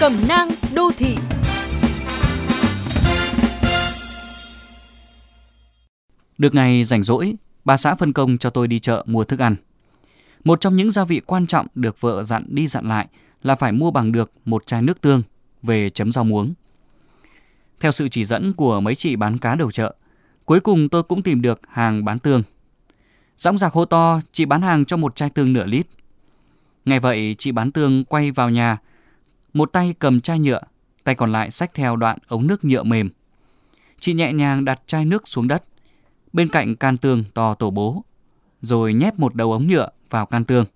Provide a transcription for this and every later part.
Cẩm nang đô thị Được ngày rảnh rỗi, bà xã phân công cho tôi đi chợ mua thức ăn. Một trong những gia vị quan trọng được vợ dặn đi dặn lại là phải mua bằng được một chai nước tương về chấm rau muống. Theo sự chỉ dẫn của mấy chị bán cá đầu chợ, cuối cùng tôi cũng tìm được hàng bán tương. Dõng dạc hô to, chị bán hàng cho một chai tương nửa lít. Ngày vậy, chị bán tương quay vào nhà, một tay cầm chai nhựa, tay còn lại xách theo đoạn ống nước nhựa mềm. Chị nhẹ nhàng đặt chai nước xuống đất, bên cạnh can tường to tổ bố, rồi nhét một đầu ống nhựa vào can tường,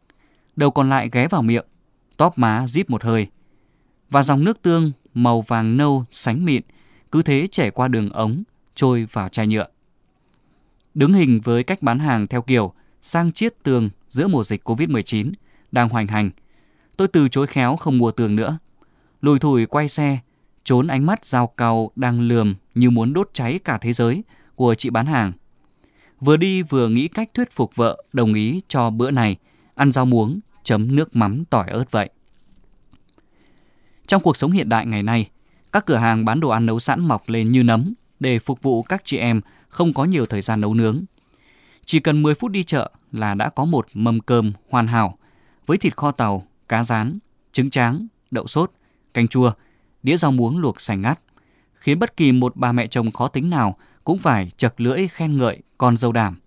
Đầu còn lại ghé vào miệng, tóp má díp một hơi. Và dòng nước tương màu vàng nâu sánh mịn cứ thế chảy qua đường ống, trôi vào chai nhựa. Đứng hình với cách bán hàng theo kiểu sang chiết tường giữa mùa dịch Covid-19 đang hoành hành, tôi từ chối khéo không mua tường nữa. Lùi thủi quay xe, trốn ánh mắt dao cào đang lườm như muốn đốt cháy cả thế giới của chị bán hàng. Vừa đi vừa nghĩ cách thuyết phục vợ đồng ý cho bữa này ăn rau muống chấm nước mắm tỏi ớt vậy. Trong cuộc sống hiện đại ngày nay, các cửa hàng bán đồ ăn nấu sẵn mọc lên như nấm để phục vụ các chị em không có nhiều thời gian nấu nướng. Chỉ cần 10 phút đi chợ là đã có một mâm cơm hoàn hảo với thịt kho tàu, cá rán, trứng tráng, đậu sốt, canh chua, đĩa rau muống luộc sành ngắt, khiến bất kỳ một bà mẹ chồng khó tính nào cũng phải chật lưỡi khen ngợi con dâu đảm.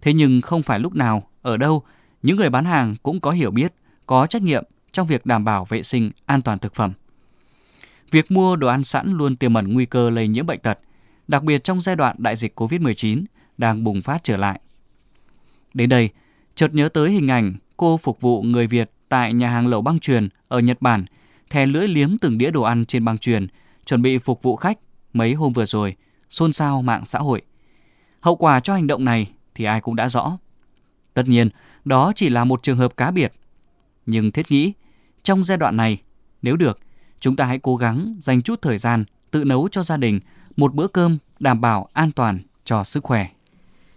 Thế nhưng không phải lúc nào, ở đâu, những người bán hàng cũng có hiểu biết, có trách nhiệm trong việc đảm bảo vệ sinh an toàn thực phẩm. Việc mua đồ ăn sẵn luôn tiềm ẩn nguy cơ lây nhiễm bệnh tật, đặc biệt trong giai đoạn đại dịch COVID-19 đang bùng phát trở lại. Đến đây, chợt nhớ tới hình ảnh cô phục vụ người Việt tại nhà hàng lẩu băng truyền ở Nhật Bản, thè lưỡi liếm từng đĩa đồ ăn trên băng truyền, chuẩn bị phục vụ khách mấy hôm vừa rồi, xôn xao mạng xã hội. Hậu quả cho hành động này thì ai cũng đã rõ. Tất nhiên, đó chỉ là một trường hợp cá biệt. Nhưng thiết nghĩ, trong giai đoạn này, nếu được, chúng ta hãy cố gắng dành chút thời gian tự nấu cho gia đình một bữa cơm đảm bảo an toàn cho sức khỏe.